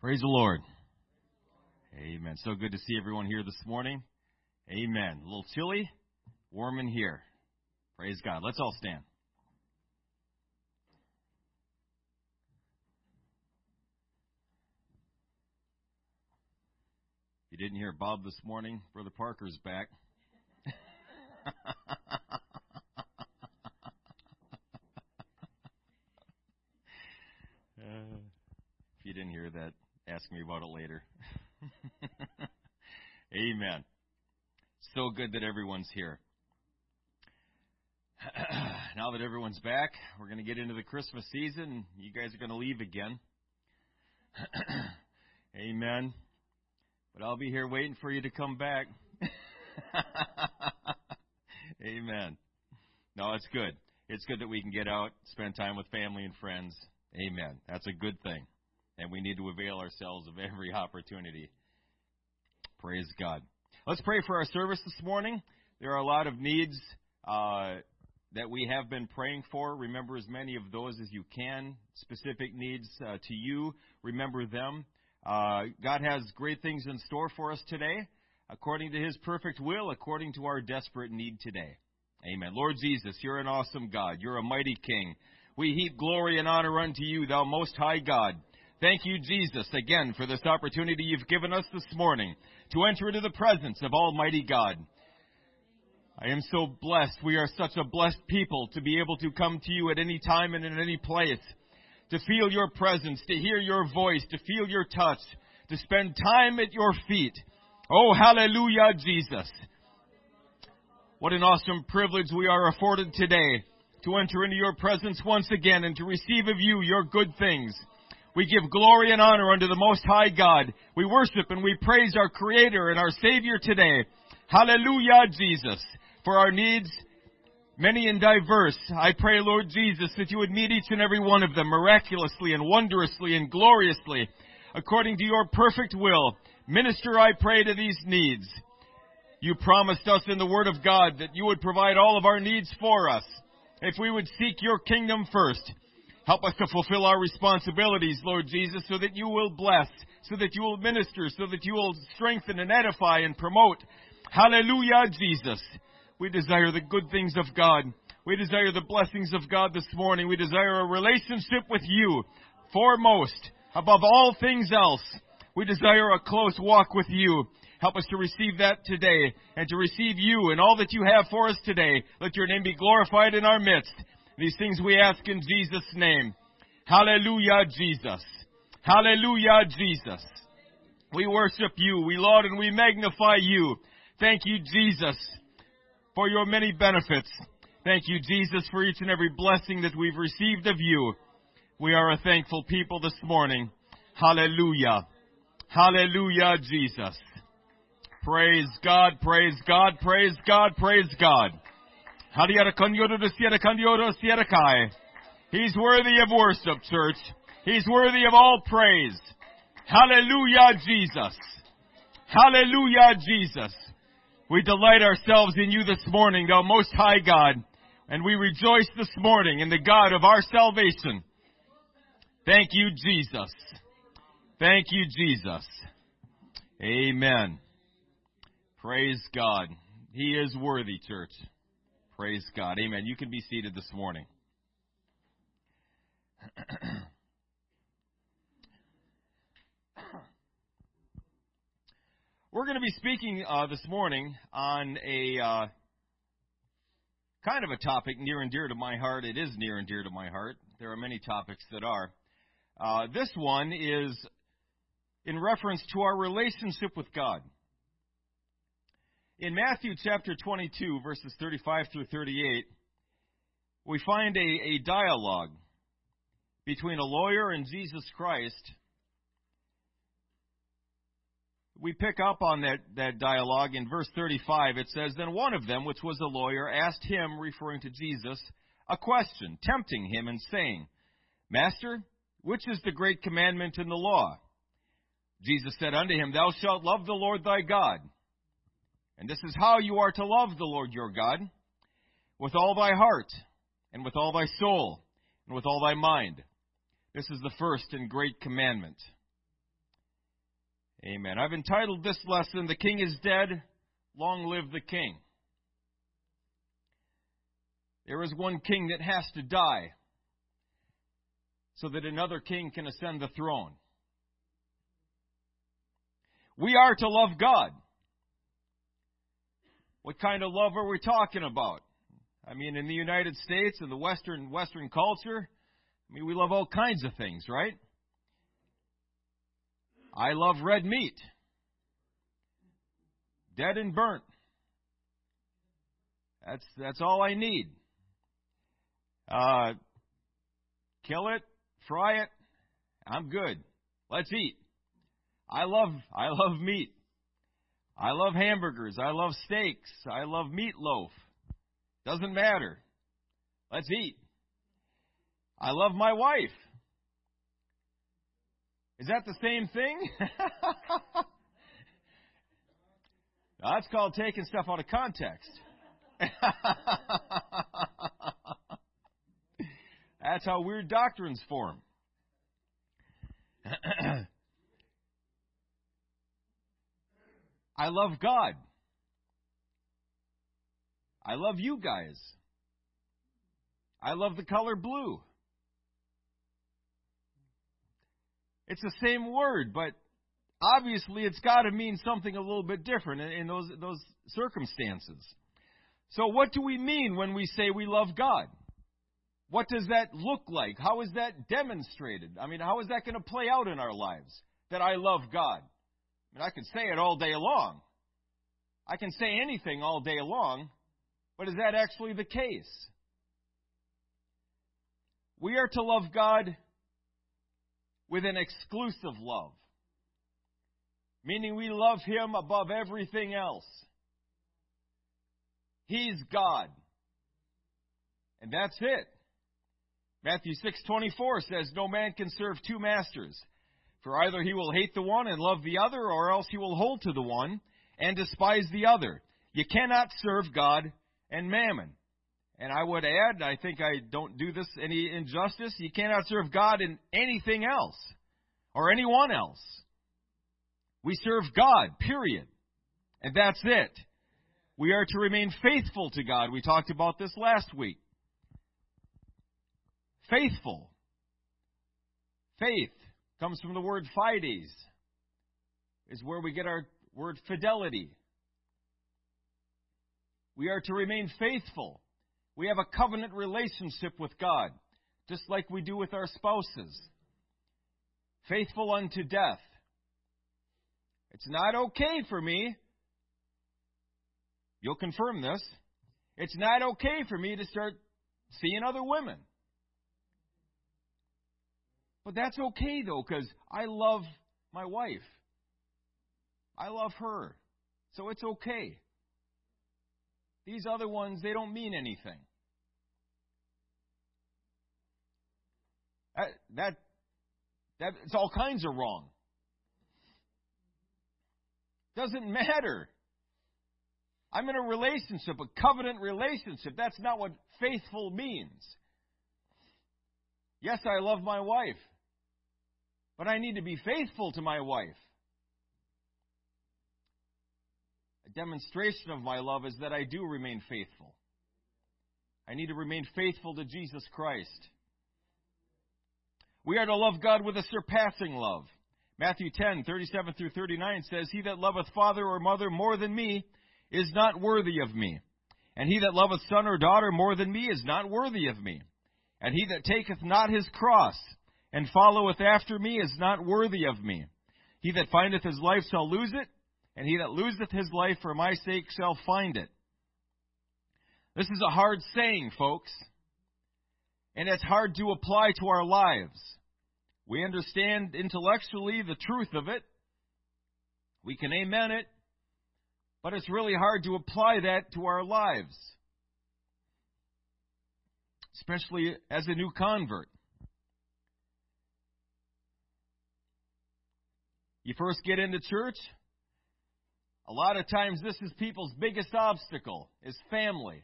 Praise the Lord. Amen. So good to see everyone here this morning. Amen. A little chilly, warm in here. Praise God. Let's all stand. If you didn't hear Bob this morning, Brother Parker's back. Uh, if you didn't hear that, ask me about it later. Amen. So good that everyone's here. now that everyone's back, we're going to get into the Christmas season. You guys are going to leave again. Amen. But I'll be here waiting for you to come back. Amen. No, it's good. It's good that we can get out, spend time with family and friends. Amen. That's a good thing. And we need to avail ourselves of every opportunity. Praise God. Let's pray for our service this morning. There are a lot of needs uh, that we have been praying for. Remember as many of those as you can. Specific needs uh, to you, remember them. Uh, God has great things in store for us today, according to His perfect will, according to our desperate need today. Amen. Lord Jesus, you're an awesome God. You're a mighty King. We heap glory and honor unto you, thou most high God. Thank you, Jesus, again for this opportunity you've given us this morning to enter into the presence of Almighty God. I am so blessed. We are such a blessed people to be able to come to you at any time and in any place, to feel your presence, to hear your voice, to feel your touch, to spend time at your feet. Oh, hallelujah, Jesus. What an awesome privilege we are afforded today to enter into your presence once again and to receive of you your good things. We give glory and honor unto the Most High God. We worship and we praise our Creator and our Savior today. Hallelujah, Jesus. For our needs, many and diverse, I pray, Lord Jesus, that you would meet each and every one of them miraculously and wondrously and gloriously, according to your perfect will. Minister, I pray, to these needs. You promised us in the Word of God that you would provide all of our needs for us if we would seek your kingdom first. Help us to fulfill our responsibilities, Lord Jesus, so that you will bless, so that you will minister, so that you will strengthen and edify and promote. Hallelujah, Jesus. We desire the good things of God. We desire the blessings of God this morning. We desire a relationship with you foremost, above all things else. We desire a close walk with you. Help us to receive that today and to receive you and all that you have for us today. Let your name be glorified in our midst. These things we ask in Jesus' name. Hallelujah, Jesus. Hallelujah, Jesus. We worship you. We laud and we magnify you. Thank you, Jesus, for your many benefits. Thank you, Jesus, for each and every blessing that we've received of you. We are a thankful people this morning. Hallelujah. Hallelujah, Jesus. Praise God, praise God, praise God, praise God. He's worthy of worship, church. He's worthy of all praise. Hallelujah, Jesus. Hallelujah, Jesus. We delight ourselves in you this morning, thou most high God, and we rejoice this morning in the God of our salvation. Thank you, Jesus. Thank you, Jesus. Amen. Praise God. He is worthy, church. Praise God. Amen. You can be seated this morning. We're going to be speaking uh, this morning on a uh, kind of a topic near and dear to my heart. It is near and dear to my heart. There are many topics that are. Uh, this one is in reference to our relationship with God. In Matthew chapter 22, verses 35 through 38, we find a, a dialogue between a lawyer and Jesus Christ. We pick up on that, that dialogue in verse 35. It says, Then one of them, which was a lawyer, asked him, referring to Jesus, a question, tempting him and saying, Master, which is the great commandment in the law? Jesus said unto him, Thou shalt love the Lord thy God and this is how you are to love the Lord your God with all thy heart, and with all thy soul, and with all thy mind. This is the first and great commandment. Amen. I've entitled this lesson, The King is Dead, Long Live the King. There is one king that has to die so that another king can ascend the throne. We are to love God. What kind of love are we talking about? I mean, in the United States and the Western Western culture, I mean, we love all kinds of things, right? I love red meat, dead and burnt. That's that's all I need. Uh, kill it, fry it. I'm good. Let's eat. I love I love meat. I love hamburgers. I love steaks. I love meatloaf. Doesn't matter. Let's eat. I love my wife. Is that the same thing? That's called taking stuff out of context. That's how weird doctrines form. I love God. I love you guys. I love the color blue. It's the same word, but obviously it's got to mean something a little bit different in, those those circumstances. So what do we mean when we say we love God? What does that look like? How is that demonstrated? I mean, how is that going to play out in our lives? That I love God. I mean, I can say it all day long. I can say anything all day long, but is that actually the case? We are to love God with an exclusive love, meaning we love Him above everything else. He's God. And that's it. Matthew 6:24 says no man can serve two masters for either he will hate the one and love the other or else he will hold to the one and despise the other. You cannot serve God and mammon. And I would add, I think I don't do this any injustice, you cannot serve God in anything else or anyone else. We serve God, period. And that's it. We are to remain faithful to God. We talked about this last week. Faithful. Faith comes from the word fides, is where we get our word fidelity. We are to remain faithful. We have a covenant relationship with God, just like we do with our spouses. Faithful unto death. It's not okay for me. You'll confirm this. It's not okay for me to start seeing other women. But that's okay, though, because I love my wife. I love her. So it's okay. These other ones, they don't mean anything. That, that, that it's all kinds of wrong. Doesn't matter. I'm in a relationship, a covenant relationship. That's not what faithful means. Yes, I love my wife, but I need to be faithful to my wife. A demonstration of my love is that I do remain faithful. I need to remain faithful to Jesus Christ. We are to love God with a surpassing love. Matthew 10, 37 through 39 says, He that loveth father or mother more than me is not worthy of me. And he that loveth son or daughter more than me is not worthy of me. And he that taketh not his cross and followeth after me is not worthy of me. He that findeth his life shall lose it, and he that loseth his life for my sake shall find it. This is a hard saying, folks, and it's hard to apply to our lives. We understand intellectually the truth of it. We can amen it, but it's really hard to apply that to our lives, especially as a new convert. You first get into church, a lot of times this is people's biggest obstacle is family.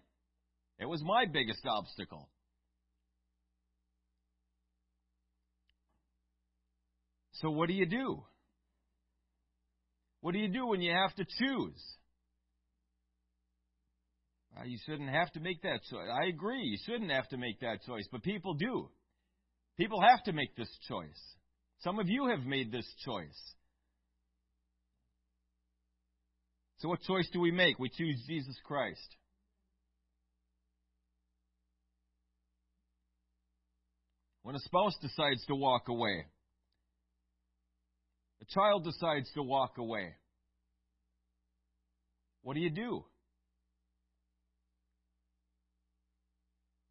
It was my biggest obstacle. So what do you do? What do you do when you have to choose? Uh, you shouldn't have to make that choice. I agree, you shouldn't have to make that choice, but people do. People have to make this choice. Some of you have made this choice. So, what choice do we make? We choose Jesus Christ. When a spouse decides to walk away, a child decides to walk away, what do you do?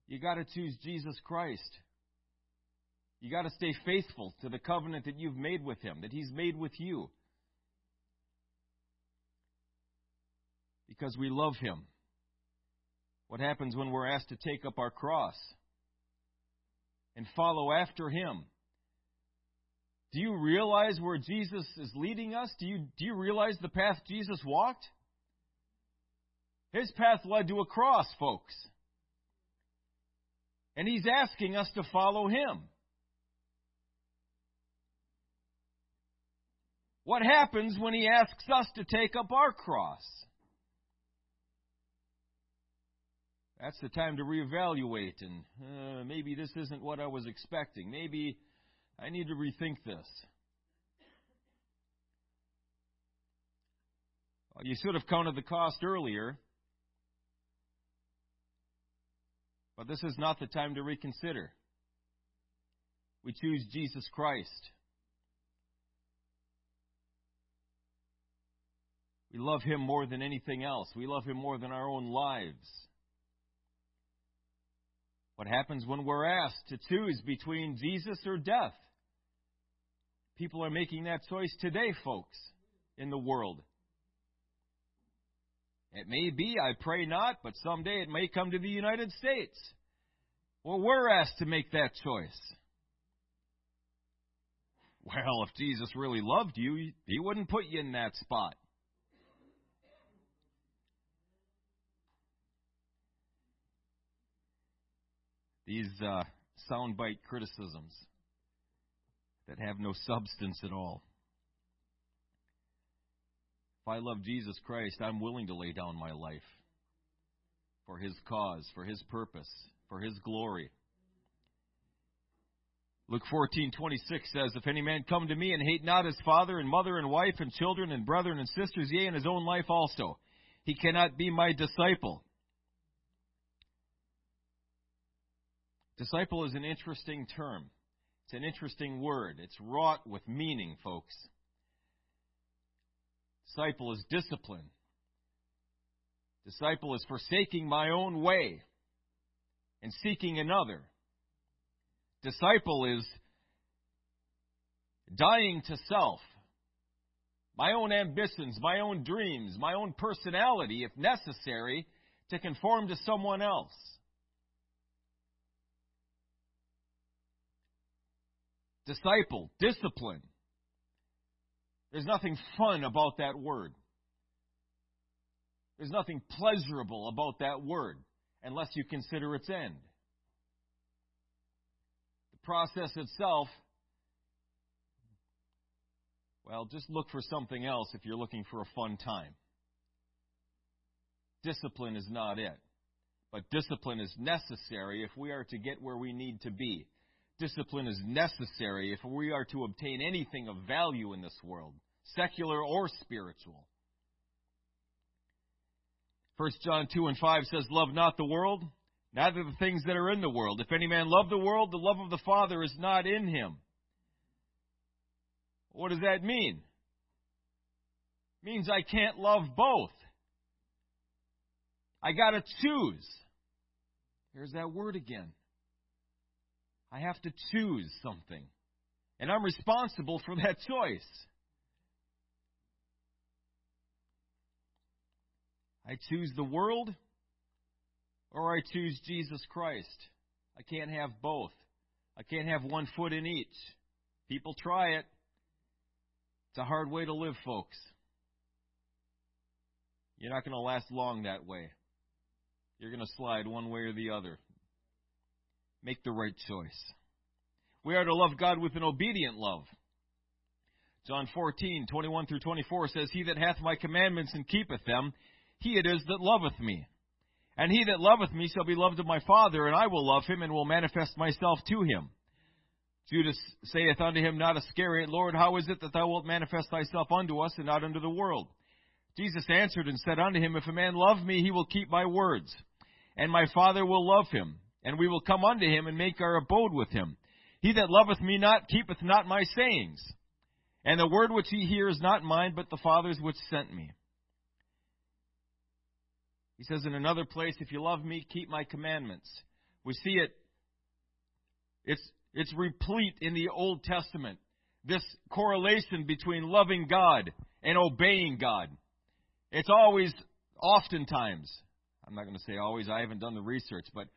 You got to choose Jesus Christ. You got to stay faithful to the covenant that you've made with Him, that He's made with you. Because we love Him. What happens when we're asked to take up our cross? and follow after him. Do you realize where Jesus is leading us? Do you, do you realize the path Jesus walked? His path led to a cross, folks. And he's asking us to follow him. What happens when he asks us to take up our cross? That's the time to reevaluate and uh, maybe this isn't what I was expecting. Maybe I need to rethink this. You should have counted the cost earlier, but this is not the time to reconsider. We choose Jesus Christ. We love Him more than anything else. We love Him more than our own lives. What happens when we're asked to choose between Jesus or death? People are making that choice today, folks, in the world. It may be, I pray not, but someday it may come to the United States. Well, we're asked to make that choice. Well, if Jesus really loved you, he wouldn't put you in that spot. These uh, soundbite criticisms that have no substance at all. If I love Jesus Christ, I'm willing to lay down my life for His cause, for His purpose, for His glory. Luke 14:26 says, "If any man come to me and hate not his father and mother and wife and children and brethren and sisters, yea, and his own life also, he cannot be my disciple. Disciple is an interesting term. It's an interesting word. It's wrought with meaning, folks. Disciple is discipline. Disciple is forsaking my own way and seeking another. Disciple is dying to self, my own ambitions, my own dreams, my own personality, if necessary, to conform to someone else. Disciple, discipline. There's nothing fun about that word. There's nothing pleasurable about that word unless you consider its end. The process itself, well, just look for something else if you're looking for a fun time. Discipline is not it. But discipline is necessary if we are to get where we need to be discipline is necessary if we are to obtain anything of value in this world, secular or spiritual. 1 John 2 and 5 says, Love not the world, neither the things that are in the world. If any man love the world, the love of the Father is not in him. What does that mean? It means I can't love both. I gotta choose. There's that word again. I have to choose something. And I'm responsible for that choice. I choose the world or I choose Jesus Christ. I can't have both. I can't have one foot in each. People try it. It's a hard way to live, folks. You're not going to last long that way. You're going to slide one way or the other. Make the right choice. We are to love God with an obedient love. John 14, 21 through 24 says, He that hath my commandments and keepeth them, he it is that loveth me. And he that loveth me shall be loved of my Father, and I will love him, and will manifest myself to him. Judas saith unto him, Not Iscariot, Lord, how is it that thou wilt manifest thyself unto us, and not unto the world? Jesus answered and said unto him, If a man love me, he will keep my words. And my Father will love him, and we will come unto him, and make our abode with him. He that loveth me not keepeth not my sayings. And the word which he hears is not mine, but the Father's which sent me. He says in another place, If you love me, keep my commandments. We see it. It's, it's replete in the Old Testament. This correlation between loving God and obeying God. It's always, oftentimes, I'm not going to say always, I haven't done the research, but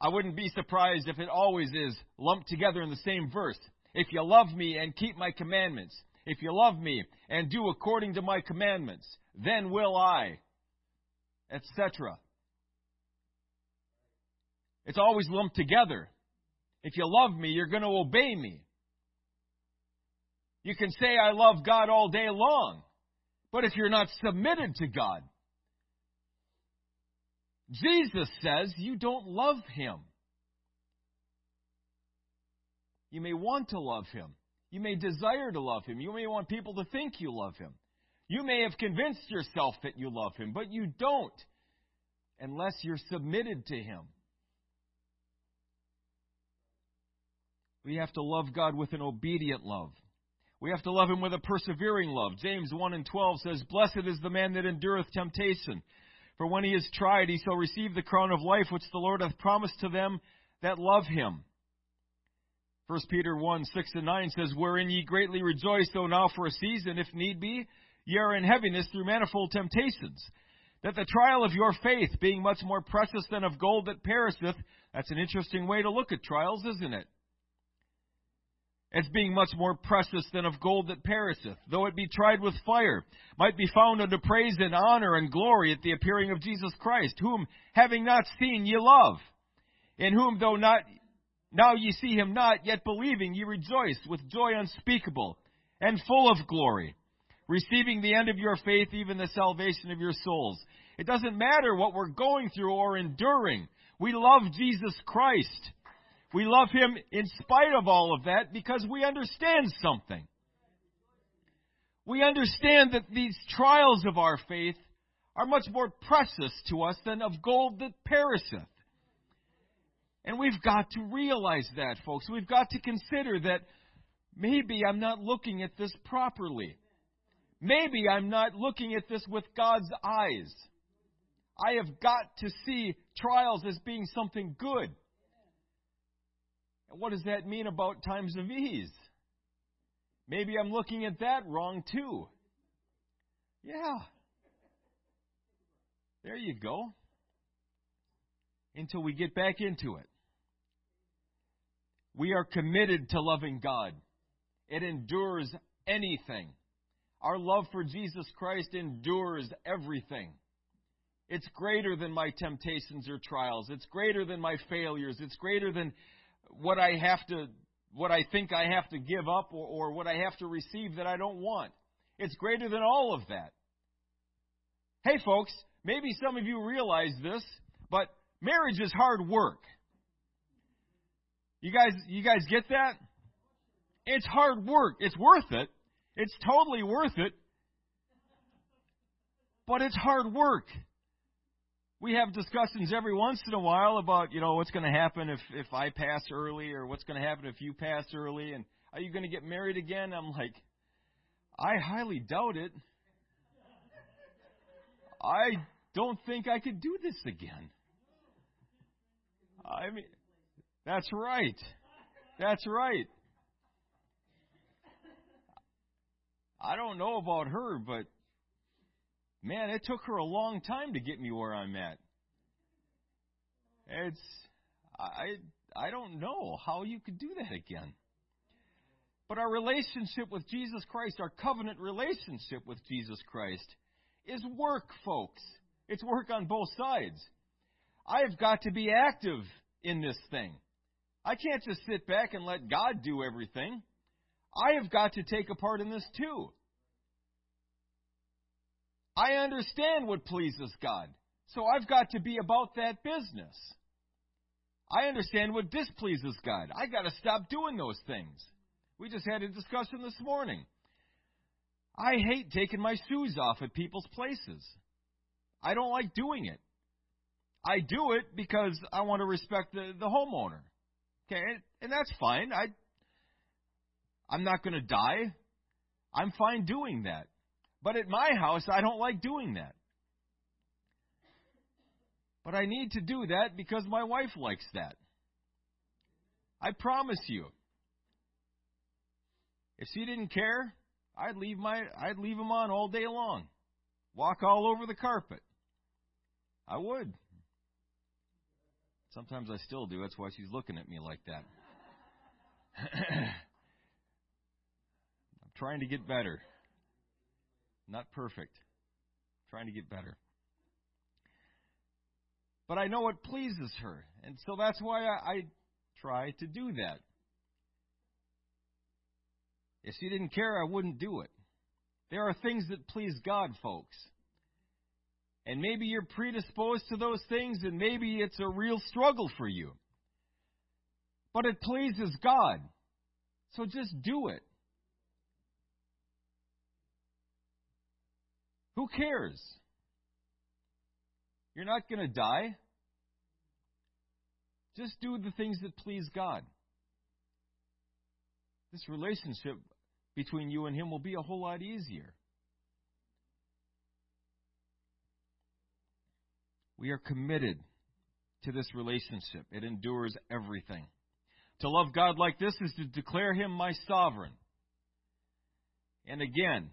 I wouldn't be surprised if it always is lumped together in the same verse. If you love me and keep my commandments, if you love me and do according to my commandments, then will I, etc. It's always lumped together. If you love me, you're going to obey me. You can say, I love God all day long, but if you're not submitted to God, Jesus says you don't love Him. You may want to love him. You may desire to love him. You may want people to think you love him. You may have convinced yourself that you love him, but you don't unless you're submitted to him. We have to love God with an obedient love. We have to love him with a persevering love. James 1 and 12 says, Blessed is the man that endureth temptation. For when he is tried, he shall receive the crown of life which the Lord hath promised to them that love him. 1 Peter 1, 6 and 9 says, Wherein ye greatly rejoice, though now for a season, if need be, ye are in heaviness through manifold temptations, that the trial of your faith, being much more precious than of gold that perisheth, that's an interesting way to look at trials, isn't it? It's being much more precious than of gold that perisheth, though it be tried with fire, might be found unto praise and honor and glory at the appearing of Jesus Christ, whom, having not seen, ye love, in whom, though not now ye see him not, yet believing ye rejoice with joy unspeakable and full of glory, receiving the end of your faith, even the salvation of your souls. It doesn't matter what we're going through or enduring. We love Jesus Christ. We love him in spite of all of that because we understand something. We understand that these trials of our faith are much more precious to us than of gold that perisheth. And we've got to realize that, folks. We've got to consider that maybe I'm not looking at this properly. Maybe I'm not looking at this with God's eyes. I have got to see trials as being something good. And what does that mean about times of ease? Maybe I'm looking at that wrong too. Yeah. There you go. Until we get back into it. We are committed to loving God. It endures anything. Our love for Jesus Christ endures everything. It's greater than my temptations or trials. It's greater than my failures. It's greater than what I have to, what I think I have to give up or, or what I have to receive that I don't want. It's greater than all of that. Hey folks, maybe some of you realize this, but marriage is hard work. You guys, you guys get that? It's hard work. It's worth it. It's totally worth it. But it's hard work. We have discussions every once in a while about, you know, what's going to happen if, if I pass early or what's going to happen if you pass early and are you going to get married again? I'm like, I highly doubt it. I don't think I could do this again. I mean, that's right. That's right. I don't know about her, but man, it took her a long time to get me where I'm at. It's I I don't know how you could do that again. But our relationship with Jesus Christ, our covenant relationship with Jesus Christ, is work, folks. It's work on both sides. I've got to be active in this thing. I can't just sit back and let God do everything. I have got to take a part in this too. I understand what pleases God, so I've got to be about that business. I understand what displeases God. I got to stop doing those things. We just had a discussion this morning. I hate taking my shoes off at people's places. I don't like doing it. I do it because I want to respect the, the homeowner. Okay, and that's fine. I I'm not going to die. I'm fine doing that. But at my house, I don't like doing that. But I need to do that because my wife likes that. I promise you. If she didn't care, I'd leave my I'd leave them on all day long. Walk all over the carpet. I would. Sometimes I still do. That's why she's looking at me like that. I'm trying to get better. Not perfect. trying to get better. But I know it pleases her. And so that's why I, I try to do that. If she didn't care, I wouldn't do it. There are things that please God, folks. And maybe you're predisposed to those things, and maybe it's a real struggle for you. But it pleases God. So just do it. Who cares? You're not going to die. Just do the things that please God. This relationship between you and Him will be a whole lot easier. We are committed to this relationship. It endures everything. To love God like this is to declare Him my sovereign. And again,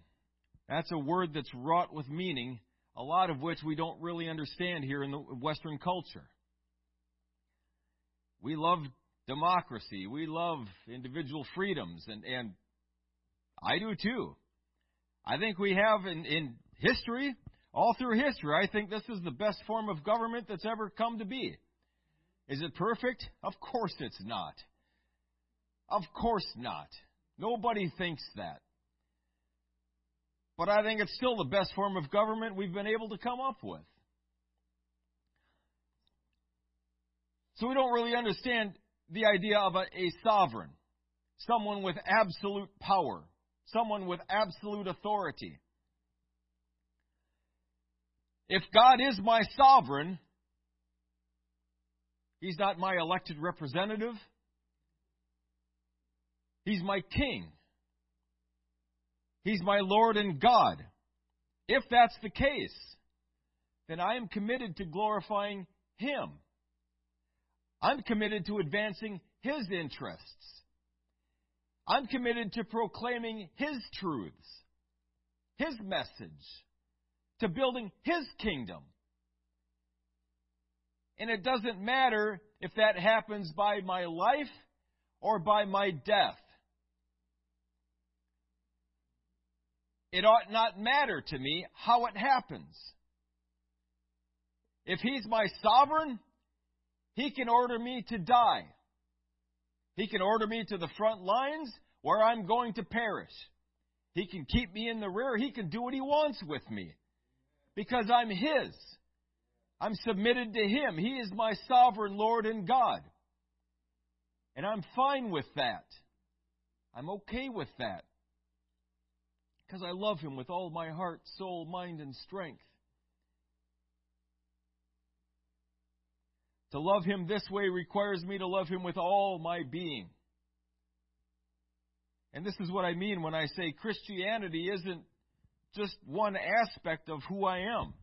that's a word that's wrought with meaning, a lot of which we don't really understand here in the Western culture. We love democracy. We love individual freedoms, and, and I do too. I think we have in, in history all through history, I think this is the best form of government that's ever come to be. Is it perfect? Of course it's not. Of course not. Nobody thinks that. But I think it's still the best form of government we've been able to come up with. So we don't really understand the idea of a, a sovereign, someone with absolute power, someone with absolute authority. If God is my sovereign, He's not my elected representative. He's my king. He's my Lord and God. If that's the case, then I am committed to glorifying Him. I'm committed to advancing His interests. I'm committed to proclaiming His truths, His message to building His kingdom. And it doesn't matter if that happens by my life or by my death. It ought not matter to me how it happens. If He's my sovereign, He can order me to die. He can order me to the front lines where I'm going to perish. He can keep me in the rear. He can do what He wants with me because I'm His. I'm submitted to Him. He is my sovereign Lord and God. And I'm fine with that. I'm okay with that. Because I love Him with all my heart, soul, mind, and strength. To love Him this way requires me to love Him with all my being. And this is what I mean when I say Christianity isn't just one aspect of who I am.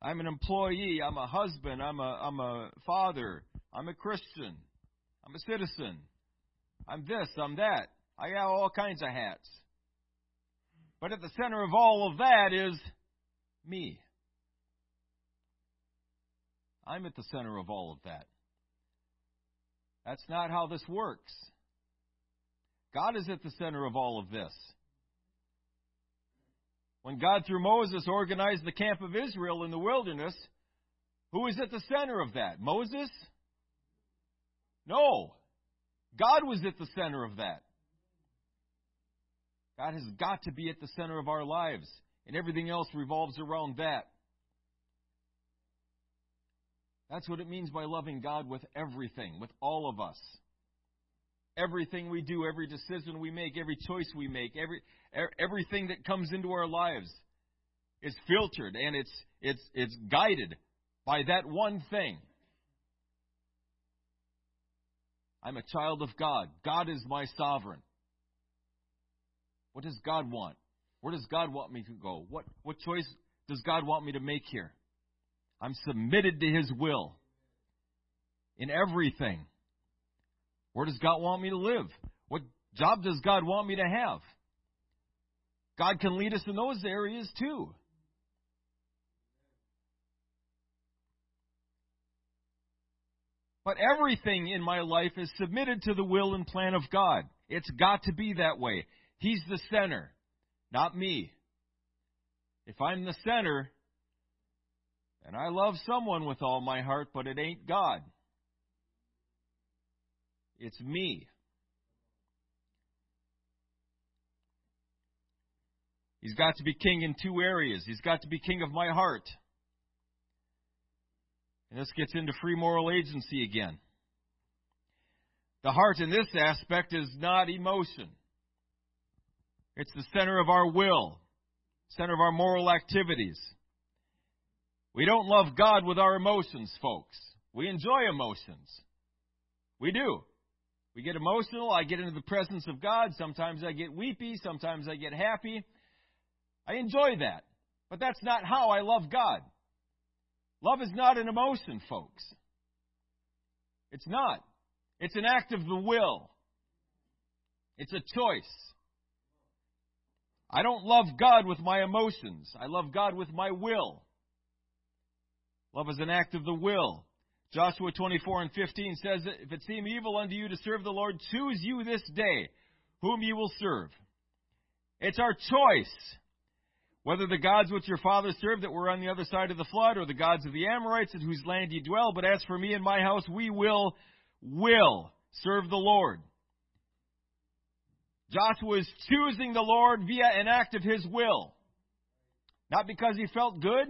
I'm an employee, I'm a husband, I'm a, I'm a father, I'm a Christian, I'm a citizen, I'm this, I'm that. I got all kinds of hats. But at the center of all of that is me. I'm at the center of all of that. That's not how this works. God is at the center of all of this. When God, through Moses, organized the camp of Israel in the wilderness, who was at the center of that? Moses? No. God was at the center of that. God has got to be at the center of our lives, and everything else revolves around that. That's what it means by loving God with everything, with all of us. Everything we do, every decision we make, every choice we make, every everything that comes into our lives is filtered and it's it's it's guided by that one thing. I'm a child of God. God is my sovereign. What does God want? Where does God want me to go? What what choice does God want me to make here? I'm submitted to his will in everything. Where does God want me to live? What job does God want me to have? God can lead us in those areas too. But everything in my life is submitted to the will and plan of God. It's got to be that way. He's the center, not me. If I'm the center, and I love someone with all my heart, but it ain't God. It's me. He's got to be king in two areas. He's got to be king of my heart. And this gets into free moral agency again. The heart in this aspect is not emotion. It's the center of our will, center of our moral activities. We don't love God with our emotions, folks. We enjoy emotions. We do. We get emotional. I get into the presence of God. Sometimes I get weepy. Sometimes I get happy. I enjoy that. But that's not how I love God. Love is not an emotion, folks. It's not. It's an act of the will. It's a choice. I don't love God with my emotions. I love God with my will. Love is an act of the will. Joshua 24 and 15 says, If it seem evil unto you to serve the Lord, choose you this day whom you will serve. It's our choice. Whether the gods which your fathers served that were on the other side of the flood, or the gods of the Amorites in whose land ye dwell, but as for me and my house, we will, will serve the Lord. Joshua is choosing the Lord via an act of his will. Not because he felt good,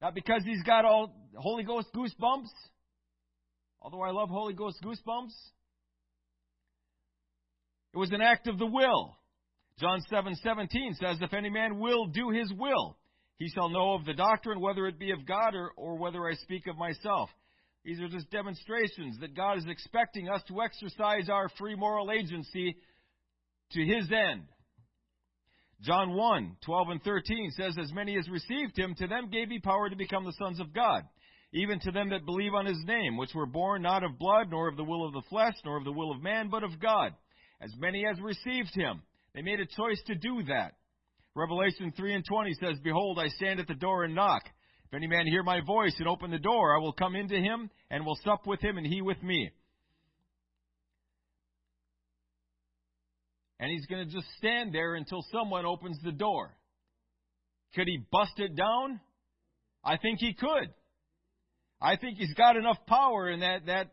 not because he's got all Holy Ghost goosebumps, although I love Holy Ghost goosebumps. It was an act of the will. John 7:17 says, "If any man will do his will, he shall know of the doctrine whether it be of God or, or whether I speak of myself." These are just demonstrations that God is expecting us to exercise our free moral agency to his end. John 1, 12 and 13 says, As many as received him, to them gave he power to become the sons of God, even to them that believe on his name, which were born not of blood, nor of the will of the flesh, nor of the will of man, but of God. As many as received him, they made a choice to do that. Revelation 3 and 20 says, Behold, I stand at the door and knock. Any man hear my voice and open the door, I will come into him and will sup with him and he with me. and he's going to just stand there until someone opens the door. Could he bust it down? I think he could. I think he's got enough power in that, that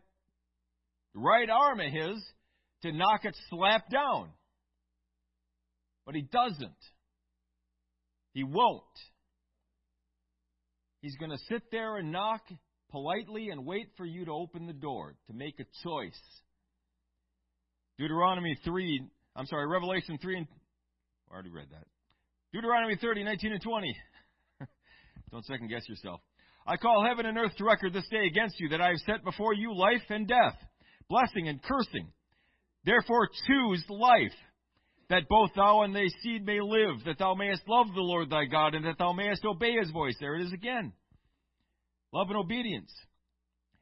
right arm of his to knock it slap down. But he doesn't. He won't. He's going to sit there and knock politely and wait for you to open the door, to make a choice. Deuteronomy 3 I'm sorry, Revelation 3 and. I already read that. Deuteronomy 30, 19 and 20. Don't second guess yourself. I call heaven and earth to record this day against you that I have set before you life and death, blessing and cursing. Therefore choose life, that both thou and thy seed may live, that thou mayest love the Lord thy God, and that thou mayest obey his voice. There it is again. Love and obedience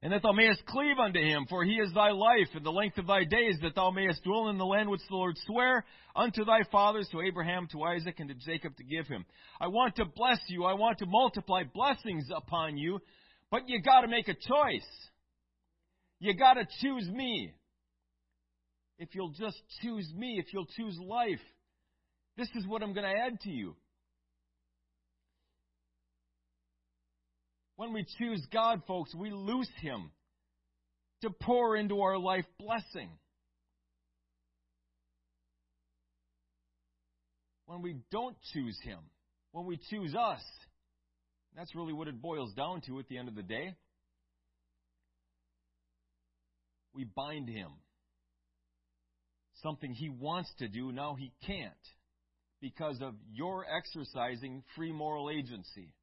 and that thou mayest cleave unto him, for he is thy life and the length of thy days, that thou mayest dwell in the land which the Lord sware unto thy fathers, to Abraham, to Isaac, and to Jacob to give him. I want to bless you. I want to multiply blessings upon you, but you gotta make a choice. You gotta choose me. If you'll just choose me, if you'll choose life, this is what I'm gonna add to you. When we choose God, folks, we loose Him to pour into our life blessing. when we don't choose Him, when we choose us. That's really what it boils down to at the end of the day. We bind Him. Something He wants to do, now He can't because of your exercising free moral agency.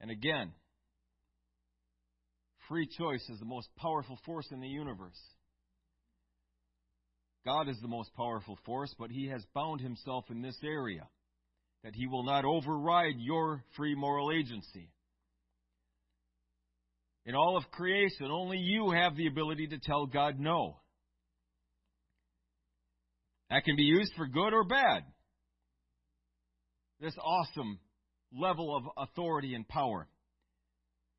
And again, free choice is the most powerful force in the universe. God is the most powerful force, but He has bound Himself in this area that He will not override your free moral agency. In all of creation, only you have the ability to tell God no. That can be used for good or bad. This awesome level of authority and power.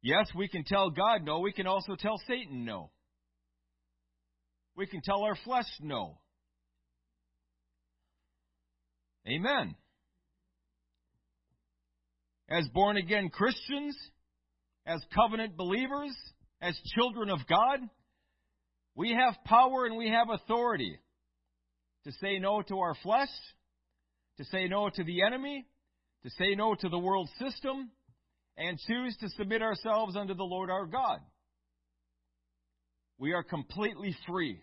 Yes, we can tell God no. We can also tell Satan no. We can tell our flesh no. Amen. As born again Christians, as covenant believers, as children of God, we have power and we have authority to say no to our flesh, to say no to the enemy, to say no to the world system, and choose to submit ourselves unto the Lord our God. We are completely free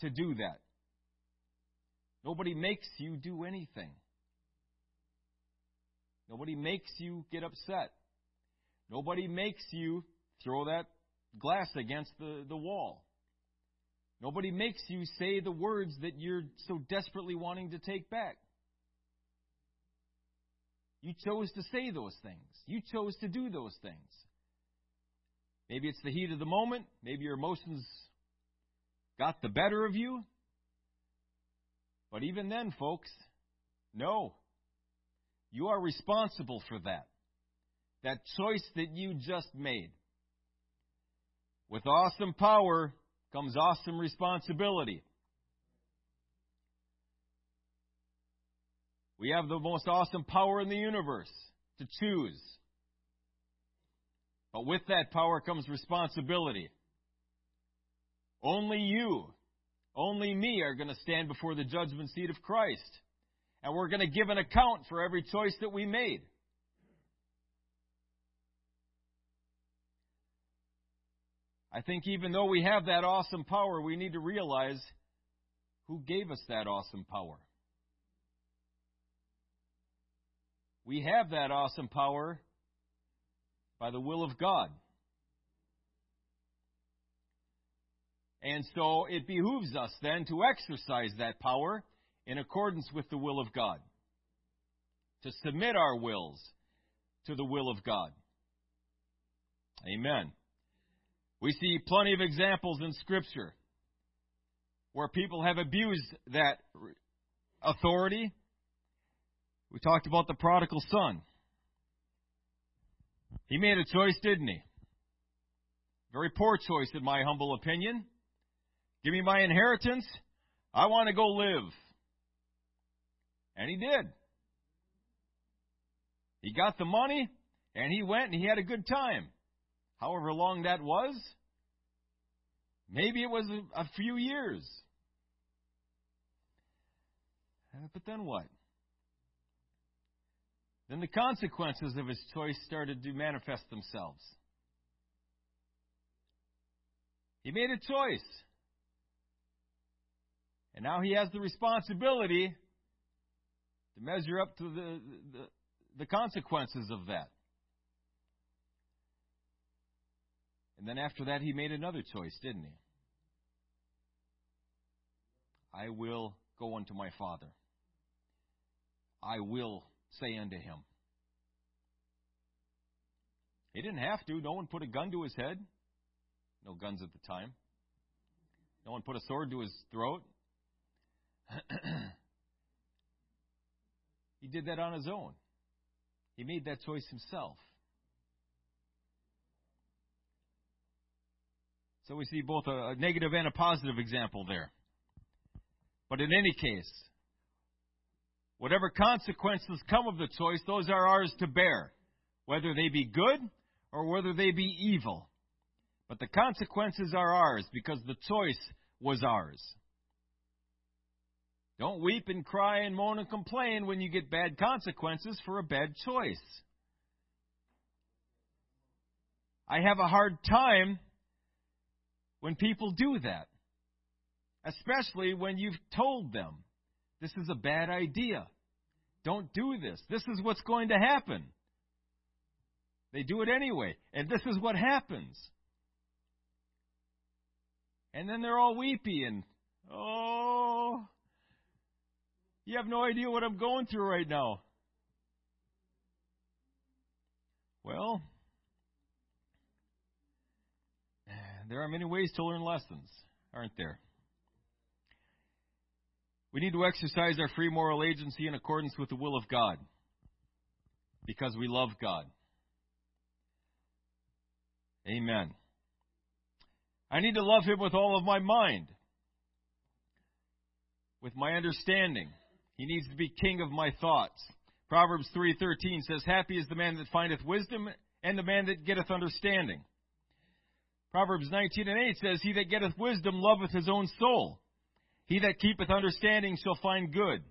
to do that. Nobody makes you do anything. Nobody makes you get upset. Nobody makes you throw that glass against the, the wall. Nobody makes you say the words that you're so desperately wanting to take back. You chose to say those things. You chose to do those things. Maybe it's the heat of the moment. Maybe your emotions got the better of you. But even then, folks, no. You are responsible for that. That choice that you just made. With awesome power comes awesome responsibility. We have the most awesome power in the universe to choose. But with that power comes responsibility. Only you, only me are going to stand before the judgment seat of Christ. And we're going to give an account for every choice that we made. I think even though we have that awesome power, we need to realize who gave us that awesome power. We have that awesome power by the will of God. And so it behooves us then to exercise that power in accordance with the will of God, to submit our wills to the will of God. Amen. We see plenty of examples in Scripture where people have abused that authority. We talked about the prodigal son. He made a choice, didn't he? Very poor choice, in my humble opinion. Give me my inheritance. I want to go live. And he did. He got the money, and he went and he had a good time however long that was. Maybe it was a, few years. Uh, but then what? Then the consequences of his choice started to manifest themselves. He made a choice. And now he has the responsibility to measure up to the, the, the consequences of that. And then after that, he made another choice, didn't he? I will go unto my Father. I will say unto him. He didn't have to. No one put a gun to his head. No guns at the time. No one put a sword to his throat. he did that on his own. He made that choice himself. So we see both a negative and a positive example there. But in any case, whatever consequences come of the choice, those are ours to bear, whether they be good or whether they be evil. But the consequences are ours because the choice was ours. Don't weep and cry and moan and complain when you get bad consequences for a bad choice. I have a hard time when people do that, especially when you've told them this is a bad idea. Don't do this. This is what's going to happen. They do it anyway, and this is what happens. And then they're all weepy and, oh, you have no idea what I'm going through right now. Well, there are many ways to learn lessons, aren't there? We need to exercise our free moral agency in accordance with the will of God because we love God. Amen. I need to love Him with all of my mind, with my understanding. He needs to be king of my thoughts. Proverbs 3:13 says, "Happy is the man that findeth wisdom, and the man that getteth understanding." Proverbs 19 and 8 says, He that getteth wisdom loveth his own soul. He that keepeth understanding shall find good.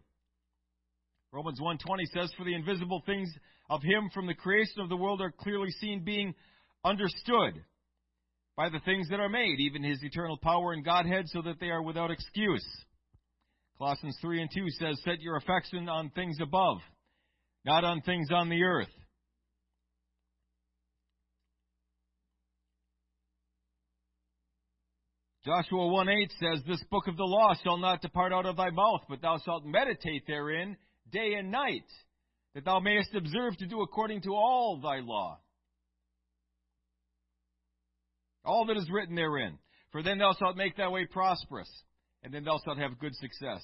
Romans 1.20 says, For the invisible things of him from the creation of the world are clearly seen being understood by the things that are made, even his eternal power and Godhead, so that they are without excuse. Colossians 3 and 2 says, Set your affection on things above, not on things on the earth. Joshua 1 8 says, This book of the law shall not depart out of thy mouth, but thou shalt meditate therein day and night, that thou mayest observe to do according to all thy law. All that is written therein. For then thou shalt make thy way prosperous, and then thou shalt have good success.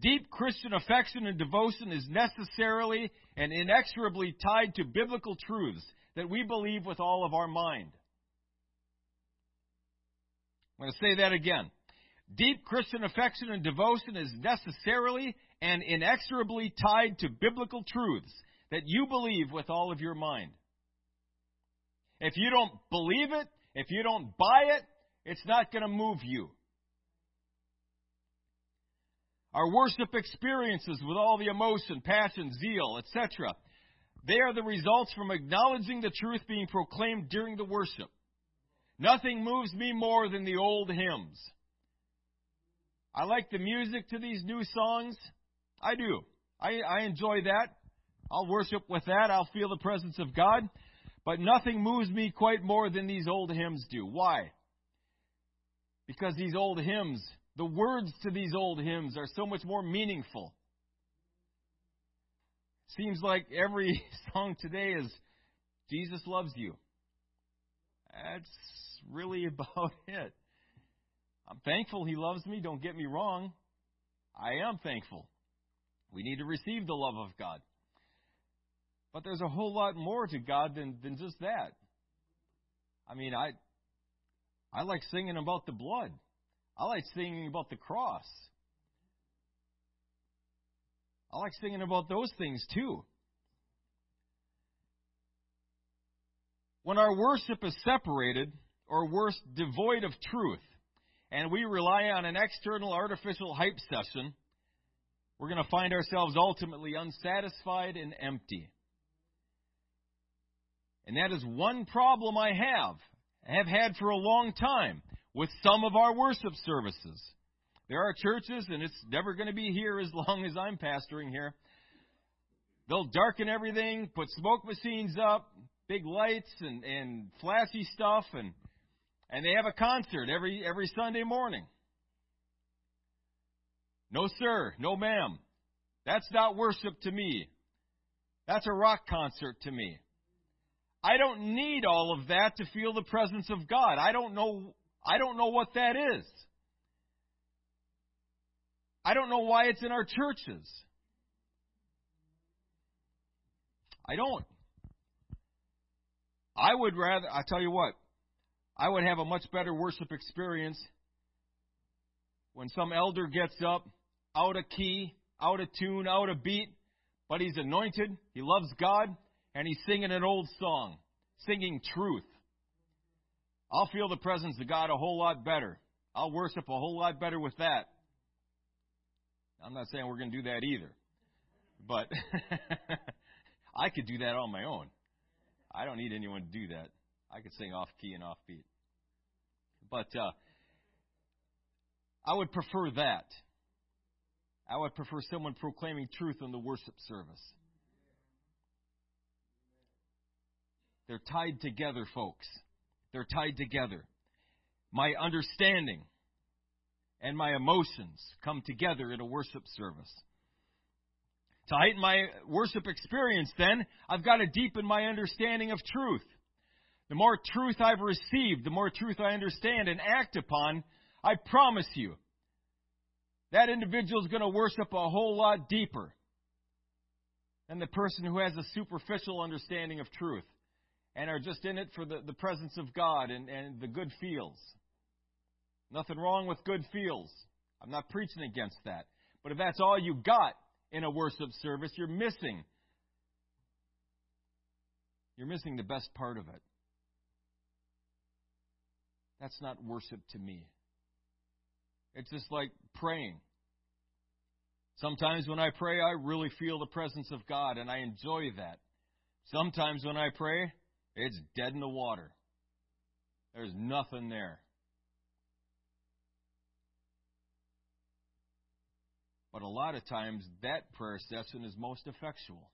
Deep Christian affection and devotion is necessarily and inexorably tied to biblical truths that we believe with all of our mind. I'm going to say that again. Deep Christian affection and devotion is necessarily and inexorably tied to biblical truths that you believe with all of your mind. If you don't believe it, if you don't buy it, it's not going to move you. Our worship experiences with all the emotion, passion, zeal, etc., they are the results from acknowledging the truth being proclaimed during the worship. Nothing moves me more than the old hymns. I like the music to these new songs. I do. I, I enjoy that. I'll worship with that. I'll feel the presence of God. But nothing moves me quite more than these old hymns do. Why? Because these old hymns, the words to these old hymns are so much more meaningful. Seems like every song today is Jesus loves you. That's really about it. I'm thankful He loves me, don't get me wrong. I am thankful. We need to receive the love of God. But there's a whole lot more to God than, than just that. I mean, I I like singing about the blood. I like singing about the cross. I like singing about those things too. When our worship is separated or worse, devoid of truth, and we rely on an external artificial hype session, we're going to find ourselves ultimately unsatisfied and empty. And that is one problem I have, have had for a long time with some of our worship services. There are churches, and it's never going to be here as long as I'm pastoring here. They'll darken everything, put smoke machines up, big lights and, and flashy stuff, and and they have a concert every every Sunday morning. No, sir. No, ma'am. That's not worship to me. That's a rock concert to me. I don't need all of that to feel the presence of God. I don't know I don't know what that is. I don't know why it's in our churches. I don't. I would rather I tell you what, I would have a much better worship experience when some elder gets up, out of key, out of tune, out of beat, but he's anointed, he loves God, and he's singing an old song, singing truth. I'll feel the presence of God a whole lot better. I'll worship a whole lot better with that. I'm not saying we're going to do that either. But I could do that on my own. I don't need anyone to do that. I could sing off key and off beat. But uh, I would prefer that. I would prefer someone proclaiming truth in the worship service. They're tied together, folks. They're tied together. My understanding and my emotions come together in a worship service. To heighten my worship experience, then, I've got to deepen my understanding of truth. The more truth I've received, the more truth I understand and act upon, I promise you, that individual is going to worship a whole lot deeper than the person who has a superficial understanding of truth and are just in it for the, the presence of God and, and the good feels. Nothing wrong with good feels. I'm not preaching against that. But if that's all you got in a worship service, you're missing. You're missing the best part of it. That's not worship to me. It's just like praying. Sometimes when I pray, I really feel the presence of God and I enjoy that. Sometimes when I pray, it's dead in the water. There's nothing there. But a lot of times, that prayer session is most effectual.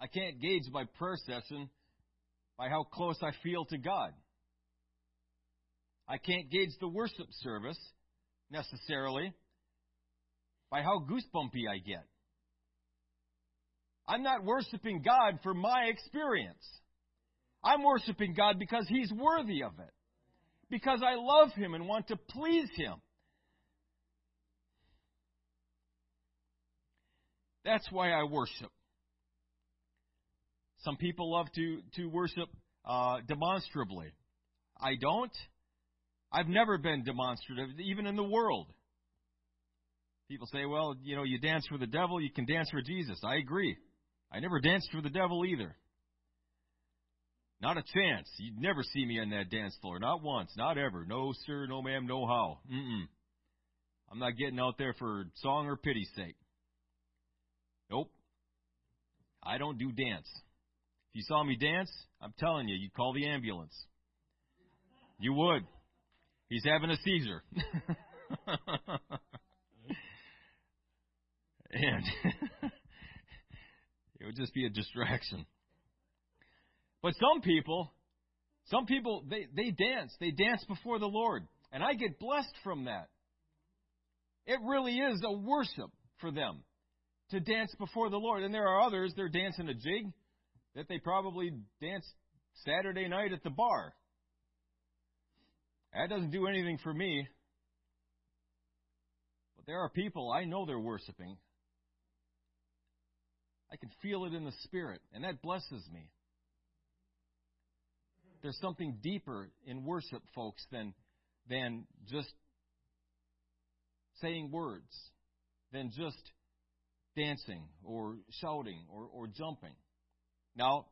I can't gauge my prayer session by how close I feel to God. I can't gauge the worship service necessarily by how goosebumpy I get. I'm not worshiping God for my experience. I'm worshiping God because He's worthy of it. Because I love Him and want to please Him. That's why I worship. Some people love to, to worship uh, demonstrably. I don't. I've never been demonstrative, even in the world. People say, well, you know, you dance for the devil, you can dance for Jesus. I agree. I never danced for the devil either. Not a chance. You'd never see me on that dance floor. Not once. Not ever. No, sir. No, ma'am. No how. Mm-mm. I'm not getting out there for song or pity's sake. Nope. I don't do dance. If you saw me dance, I'm telling you, you'd call the ambulance. You would. He's having a seizure. and it would just be a distraction. But some people, some people, they, they dance. They dance before the Lord. And I get blessed from that. It really is a worship for them to dance before the Lord. And there are others, they're dancing a jig that they probably danced Saturday night at the bar. That doesn't do anything for me. But there are people I know they're worshiping. I can feel it in the spirit, and that blesses me. There's something deeper in worship, folks, than than just saying words, than just dancing or shouting or, or jumping. Now,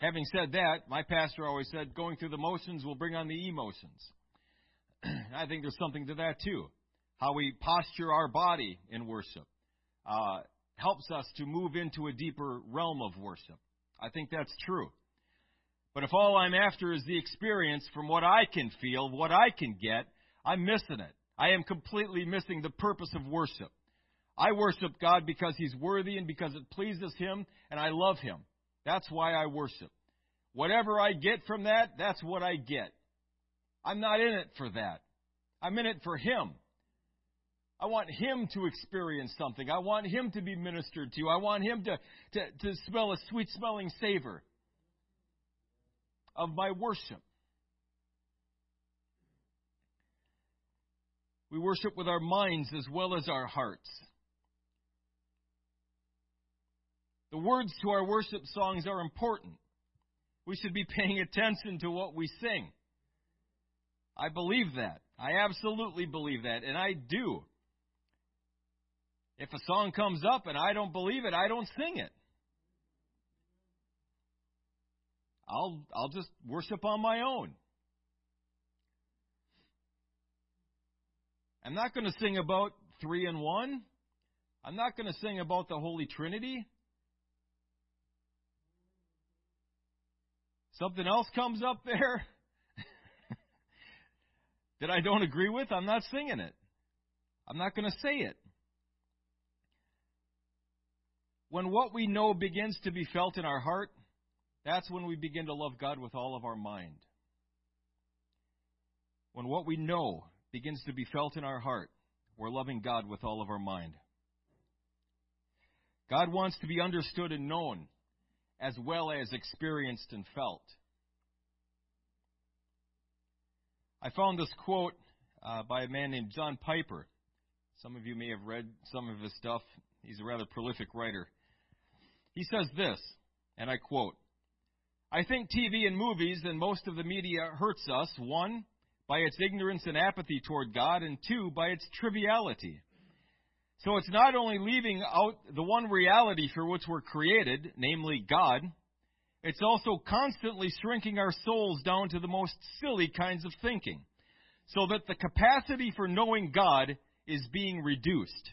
having said that, my pastor always said going through the motions will bring on the emotions. I think there's something to that too. How we posture our body in worship uh, helps us to move into a deeper realm of worship. I think that's true. But if all I'm after is the experience from what I can feel, what I can get, I'm missing it. I am completely missing the purpose of worship. I worship God because He's worthy and because it pleases Him and I love Him. That's why I worship. Whatever I get from that, that's what I get. I'm not in it for that. I'm in it for Him. I want Him to experience something. I want Him to be ministered to. I want Him to, to, to smell a sweet smelling savor of my worship. We worship with our minds as well as our hearts. The words to our worship songs are important. We should be paying attention to what we sing. I believe that. I absolutely believe that, and I do. If a song comes up and I don't believe it, I don't sing it. I'll I'll just worship on my own. I'm not going to sing about three and one. I'm not going to sing about the Holy Trinity. Something else comes up there that I don't agree with, I'm not singing it. I'm not going to say it. When what we know begins to be felt in our heart, that's when we begin to love God with all of our mind. When what we know begins to be felt in our heart, we're loving God with all of our mind. God wants to be understood and known as well as experienced and felt. I found this quote uh, by a man named John Piper. Some of you may have read some of his stuff. He's a rather prolific writer. He says this, and I quote I think TV and movies and most of the media hurts us, one, by its ignorance and apathy toward God, and two, by its triviality. So it's not only leaving out the one reality for which we're created, namely God, it's also constantly shrinking our souls down to the most silly kinds of thinking, so that the capacity for knowing God is being reduced.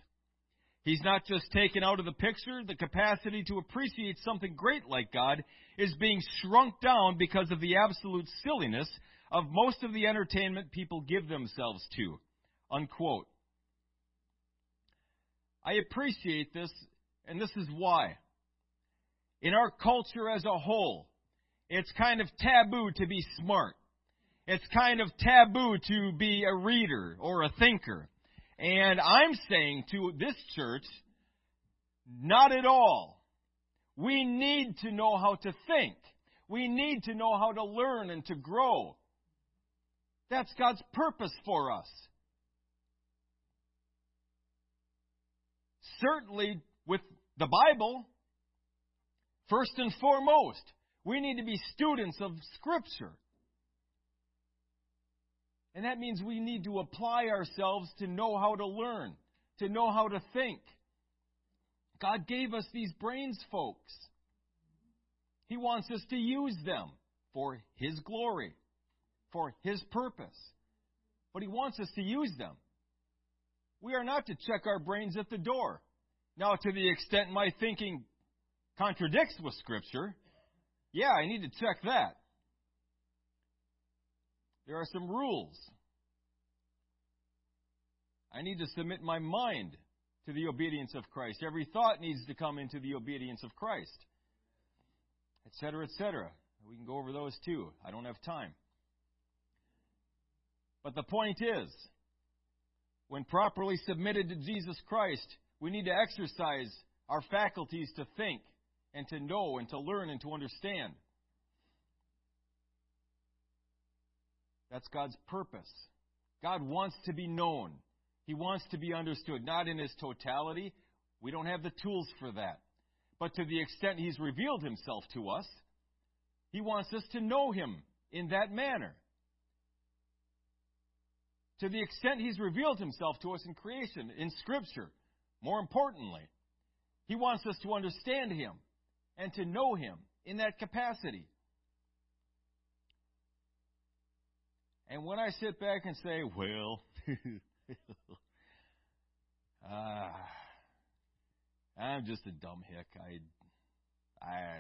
He's not just taken out of the picture, the capacity to appreciate something great like God is being shrunk down because of the absolute silliness of most of the entertainment people give themselves to. Unquote. I appreciate this, and this is why. In our culture as a whole, it's kind of taboo to be smart. It's kind of taboo to be a reader or a thinker. And I'm saying to this church, not at all. We need to know how to think. We need to know how to learn and to grow. That's God's purpose for us. Certainly, with the Bible, first and foremost, we need to be students of Scripture. And that means we need to apply ourselves to know how to learn, to know how to think. God gave us these brains, folks. He wants us to use them for His glory, for His purpose. But He wants us to use them. We are not to check our brains at the door. Now, to the extent my thinking contradicts with Scripture, yeah, I need to check that. There are some rules. I need to submit my mind to the obedience of Christ. Every thought needs to come into the obedience of Christ, etc., etc. We can go over those too. I don't have time. But the point is, when properly submitted to Jesus Christ, we need to exercise our faculties to think and to know and to learn and to understand. That's God's purpose. God wants to be known. He wants to be understood, not in his totality. We don't have the tools for that. But to the extent he's revealed himself to us, he wants us to know him in that manner. To the extent he's revealed himself to us in creation, in Scripture, more importantly, he wants us to understand him and to know him in that capacity. And when I sit back and say, well, uh, I'm just a dumb hick. I, I,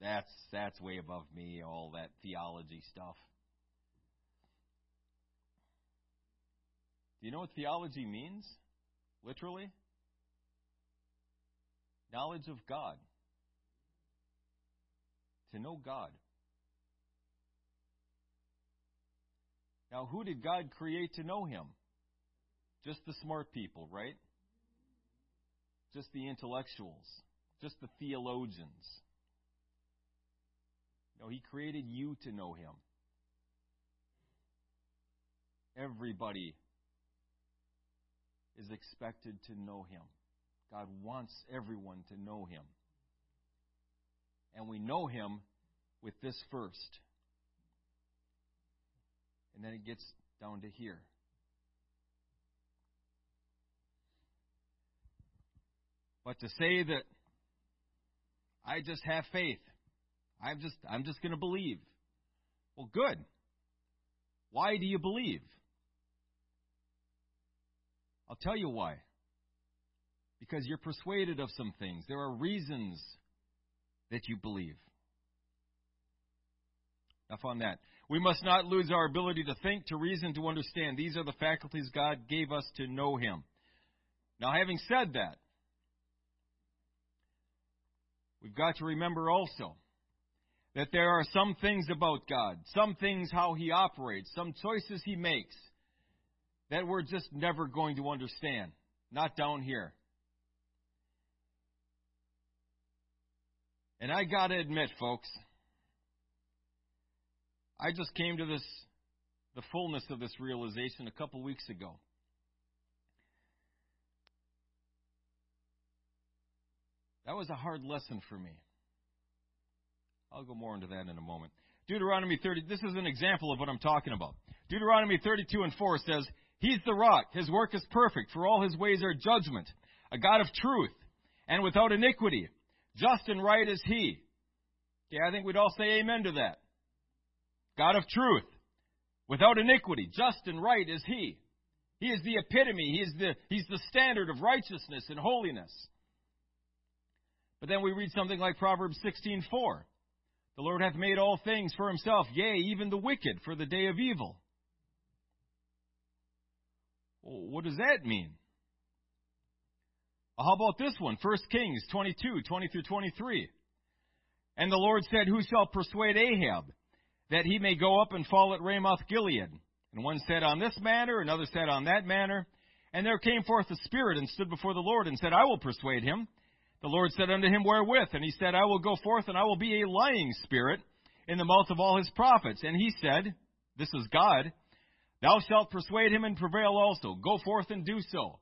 that's that's way above me. All that theology stuff. Do you know what theology means? Literally, knowledge of God. To know God. Now, who did God create to know Him? Just the smart people, right? Just the intellectuals, just the theologians. No, He created you to know Him. Everybody is expected to know Him. God wants everyone to know Him. And we know Him with this first. And then it gets down to here. But to say that I just have faith, I'm just I'm just going to believe. Well, good. Why do you believe? I'll tell you why. Because you're persuaded of some things. There are reasons that you believe. Enough on that. We must not lose our ability to think, to reason, to understand. These are the faculties God gave us to know Him. Now, having said that, we've got to remember also that there are some things about God, some things how He operates, some choices He makes that we're just never going to understand. Not down here. And I got to admit, folks, I just came to this, the fullness of this realization a couple weeks ago. That was a hard lesson for me. I'll go more into that in a moment. Deuteronomy 30, this is an example of what I'm talking about. Deuteronomy 32 and 4 says, He's the rock. His work is perfect, for all his ways are judgment. A God of truth and without iniquity. Just and right is he. Okay, I think we'd all say amen to that. God of truth, without iniquity, just and right is he. He is the epitome, he is the, he's the standard of righteousness and holiness. But then we read something like Proverbs 16:4. The Lord hath made all things for himself, yea, even the wicked for the day of evil. Well, what does that mean? Well, how about this one? 1 Kings 22, 20 through 23. And the Lord said, Who shall persuade Ahab that he may go up and fall at Ramoth Gilead? And one said on this manner, another said on that manner. And there came forth a spirit and stood before the Lord and said, I will persuade him. The Lord said unto him, Wherewith? And he said, I will go forth and I will be a lying spirit in the mouth of all his prophets. And he said, This is God, Thou shalt persuade him and prevail also. Go forth and do so.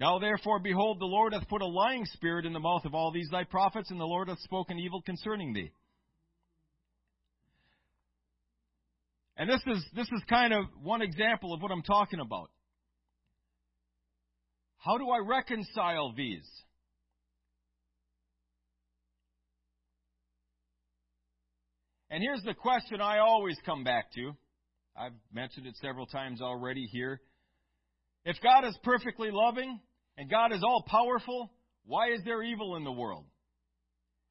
Now therefore, behold, the Lord hath put a lying spirit in the mouth of all these thy prophets, and the Lord hath spoken evil concerning thee. And this is, this is kind of one example of what I'm talking about. How do I reconcile these? And here's the question I always come back to. I've mentioned it several times already here. If God is perfectly loving, and God is all powerful, why is there evil in the world?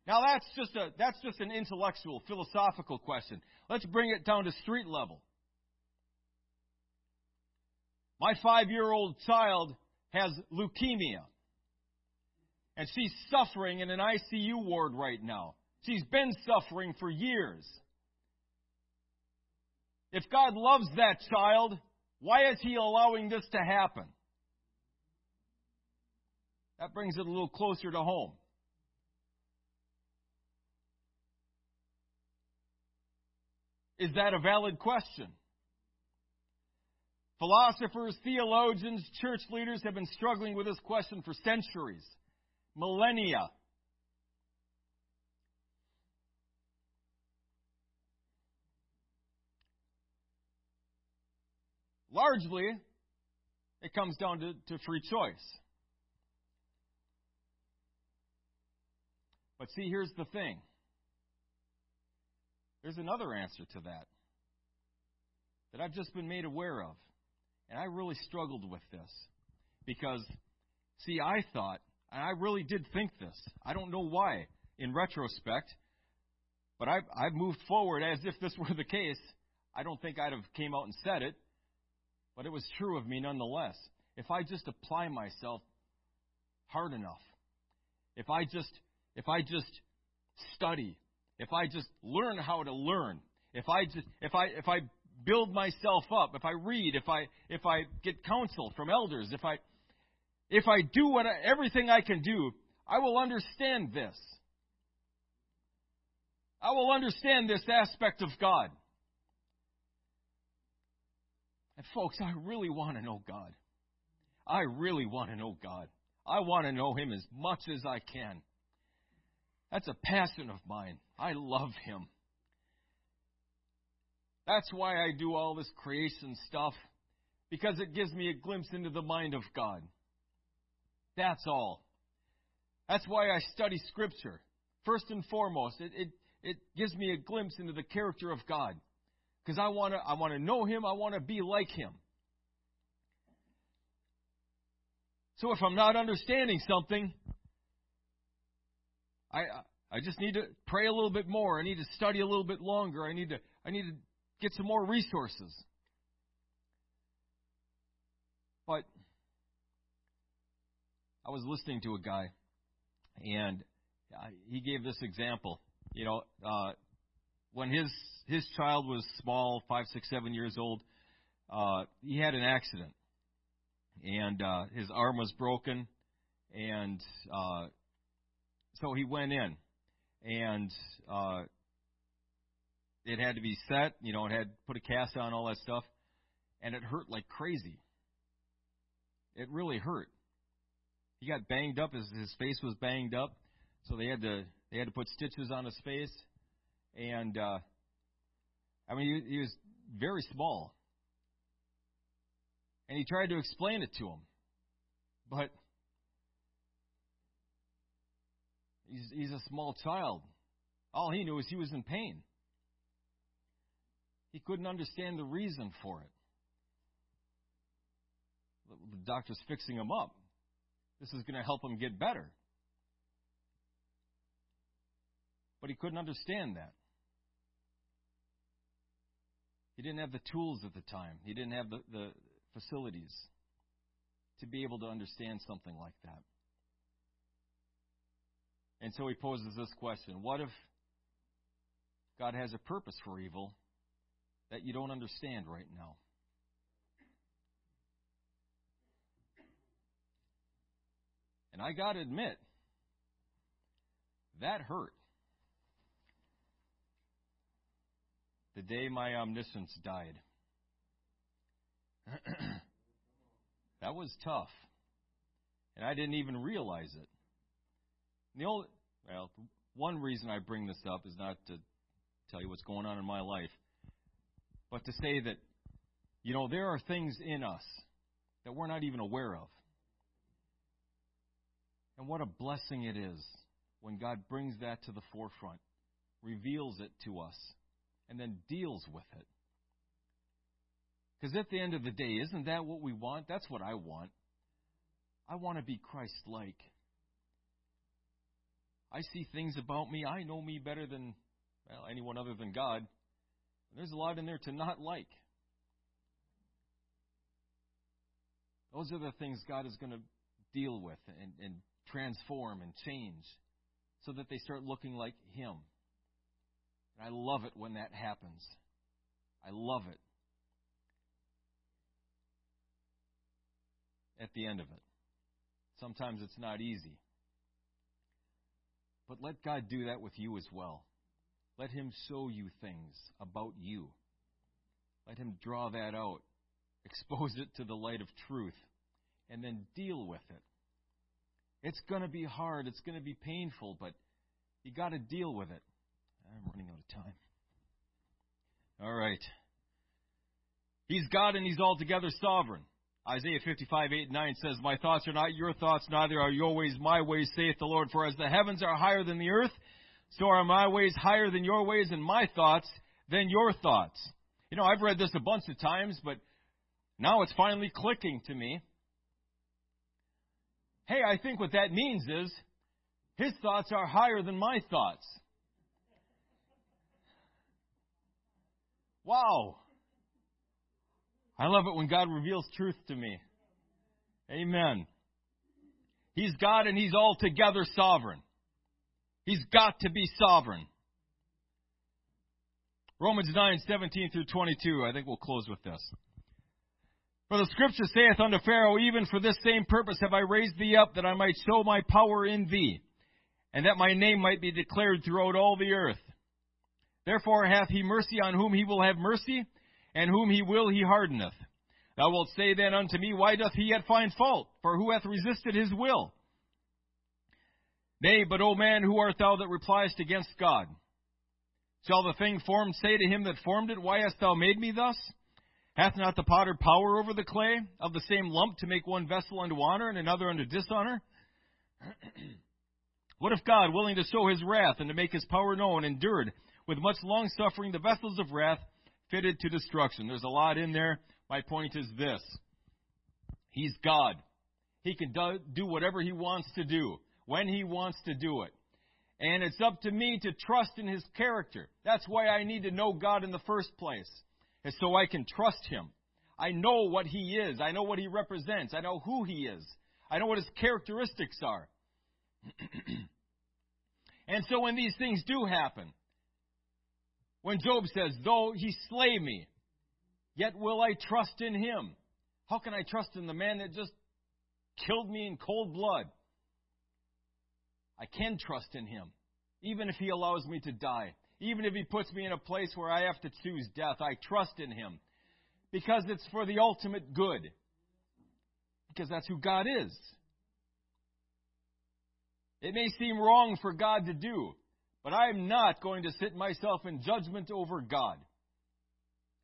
Now that's just a that's just an intellectual, philosophical question. Let's bring it down to street level. My five-year-old child has leukemia. And she's suffering in an ICU ward right now. She's been suffering for years. If God loves that child, why is He allowing this to happen? That brings it a little closer to home. Is that a valid question? Philosophers, theologians, church leaders have been struggling with this question for centuries, millennia. Largely, it comes down to, to free choice. But see, here's the thing there's another answer to that that I've just been made aware of. And I really struggled with this. Because, see, I thought, and I really did think this. I don't know why, in retrospect, but I've, I've moved forward as if this were the case. I don't think I'd have came out and said it, but it was true of me nonetheless. If I just apply myself hard enough, if I just if I just study, if I just learn how to learn, if I just if I if I build myself up, if I read, if I if I get counsel from elders, if I if I do what I, everything I can do, I will understand this. I will understand this aspect of God. And folks, I really want to know God. I really want to know God. I want to know Him as much as I can. That's a passion of mine. I love Him. That's why I do all this creation stuff, because it gives me a glimpse into the mind of God. That's all. That's why I study Scripture. First and foremost, it, it, it gives me a glimpse into the character of God. Because I want to I want to know Him, I want to be like Him. So if I'm not understanding something, I I just need to pray a little bit more. I need to study a little bit longer. I need to I need to get some more resources. But I was listening to a guy, and he gave this example. You know, uh, when his his child was small, five, six, seven years old, uh, he had an accident, and uh, his arm was broken, and uh, so he went in, and uh, it had to be set. You know, it had put a cast on, all that stuff, and it hurt like crazy. It really hurt. He got banged up. His his face was banged up, so they had to they had to put stitches on his face, and uh, I mean he, he was very small, and he tried to explain it to him, but he's he's a small child. All he knew is he was in pain. He couldn't understand the reason for it. The doctor's fixing him up. This is going to help him get better. But he couldn't understand that. He didn't have the tools at the time, he didn't have the, the facilities to be able to understand something like that. And so he poses this question What if God has a purpose for evil that you don't understand right now? And I got to admit, that hurt. The day my omniscience died. that was tough. And I didn't even realize it. The only, well, one reason I bring this up is not to tell you what's going on in my life, but to say that, you know, there are things in us that we're not even aware of. And what a blessing it is when God brings that to the forefront, reveals it to us, and then deals with it. Because at the end of the day, isn't that what we want? That's what I want. I want to be Christ like. I see things about me. I know me better than well, anyone other than God. There's a lot in there to not like. Those are the things God is going to deal with and, and transform and change so that they start looking like Him. And I love it when that happens. I love it. At the end of it. Sometimes it's not easy. But let God do that with you as well. Let Him show you things about you. Let Him draw that out, expose it to the light of truth, and then deal with it. It's going to be hard. It's going to be painful, but you got to deal with it. I'm running out of time. All right. He's God and He's altogether sovereign. Isaiah 55, 8 and 9 says, My thoughts are not your thoughts, neither are your ways my ways, saith the Lord. For as the heavens are higher than the earth, so are my ways higher than your ways, and my thoughts than your thoughts. You know, I've read this a bunch of times, but now it's finally clicking to me. Hey, I think what that means is his thoughts are higher than my thoughts. Wow. I love it when God reveals truth to me. Amen. He's God and He's altogether sovereign. He's got to be sovereign. Romans 9, 17 through 22. I think we'll close with this. For the scripture saith unto Pharaoh, Even for this same purpose have I raised thee up, that I might show my power in thee, and that my name might be declared throughout all the earth. Therefore hath he mercy on whom he will have mercy, and whom he will he hardeneth. Thou wilt say then unto me, Why doth he yet find fault? For who hath resisted his will? Nay, but, O man, who art thou that repliest against God? Shall the thing formed say to him that formed it, Why hast thou made me thus? Hath not the potter power over the clay of the same lump to make one vessel unto honor and another unto dishonor? what if God, willing to show his wrath and to make his power known, endured with much long suffering the vessels of wrath fitted to destruction? There's a lot in there. My point is this He's God. He can do, whatever he wants to do, when he wants to do it. And it's up to me to trust in his character. That's why I need to know God in the first place, is so I can trust him. I know what he is. I know what he represents. I know who he is. I know what his characteristics are. and so when these things do happen, when Job says, Though he slay me, yet will I trust in him. How can I trust in the man that just killed me in cold blood? I can trust in him, even if he allows me to die. Even if he puts me in a place where I have to choose death, I trust in him. Because it's for the ultimate good. Because that's who God is. It may seem wrong for God to do, but I am not going to sit myself in judgment over God.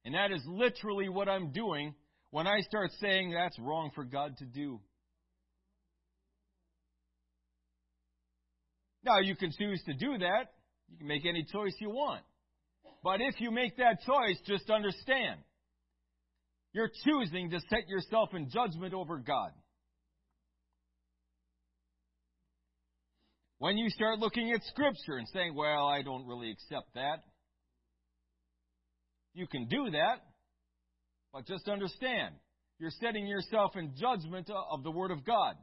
And that is literally what I'm doing when I start saying that's wrong for God to do. Now, you can choose to do that. You can make any choice you want. But if you make that choice, just understand you're choosing to set yourself in judgment over God. When you start looking at Scripture and saying, well, I don't really accept that, you can do that, but just understand, you're setting yourself in judgment of the Word of God.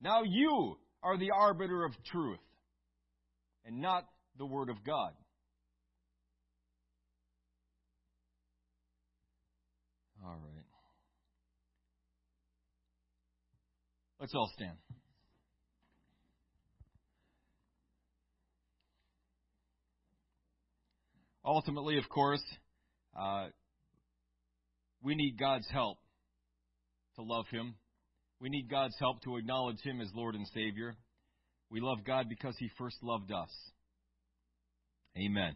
Now you are the arbiter of truth and not the Word of God. All right. Let's all stand. Ultimately, of course, uh, we need God's help to love Him. We need God's help to acknowledge Him as Lord and Savior. We love God because He first loved us. Amen.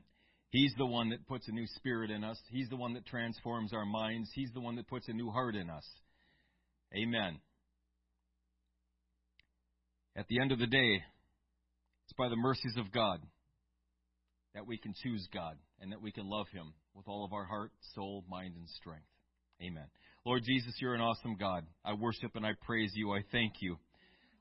He's the one that puts a new spirit in us. He's the one that transforms our minds. He's the one that puts a new heart in us. Amen. At the end of the day, it's by the mercies of God that we can choose God and that we can love Him with all of our heart, soul, mind, and strength. Amen. Lord Jesus, you're an awesome God. I worship and I praise you. I thank you.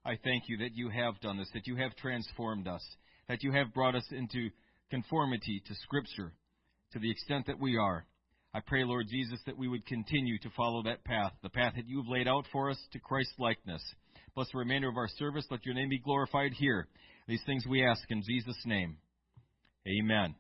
I thank you that you have done this, that you have transformed us, that you have brought us into conformity to Scripture to the extent that we are. I pray, Lord Jesus, that we would continue to follow that path, the path that you have laid out for us to Christ likeness. Bless the remainder of our service. Let your name be glorified here. These things we ask in Jesus' name. Amen.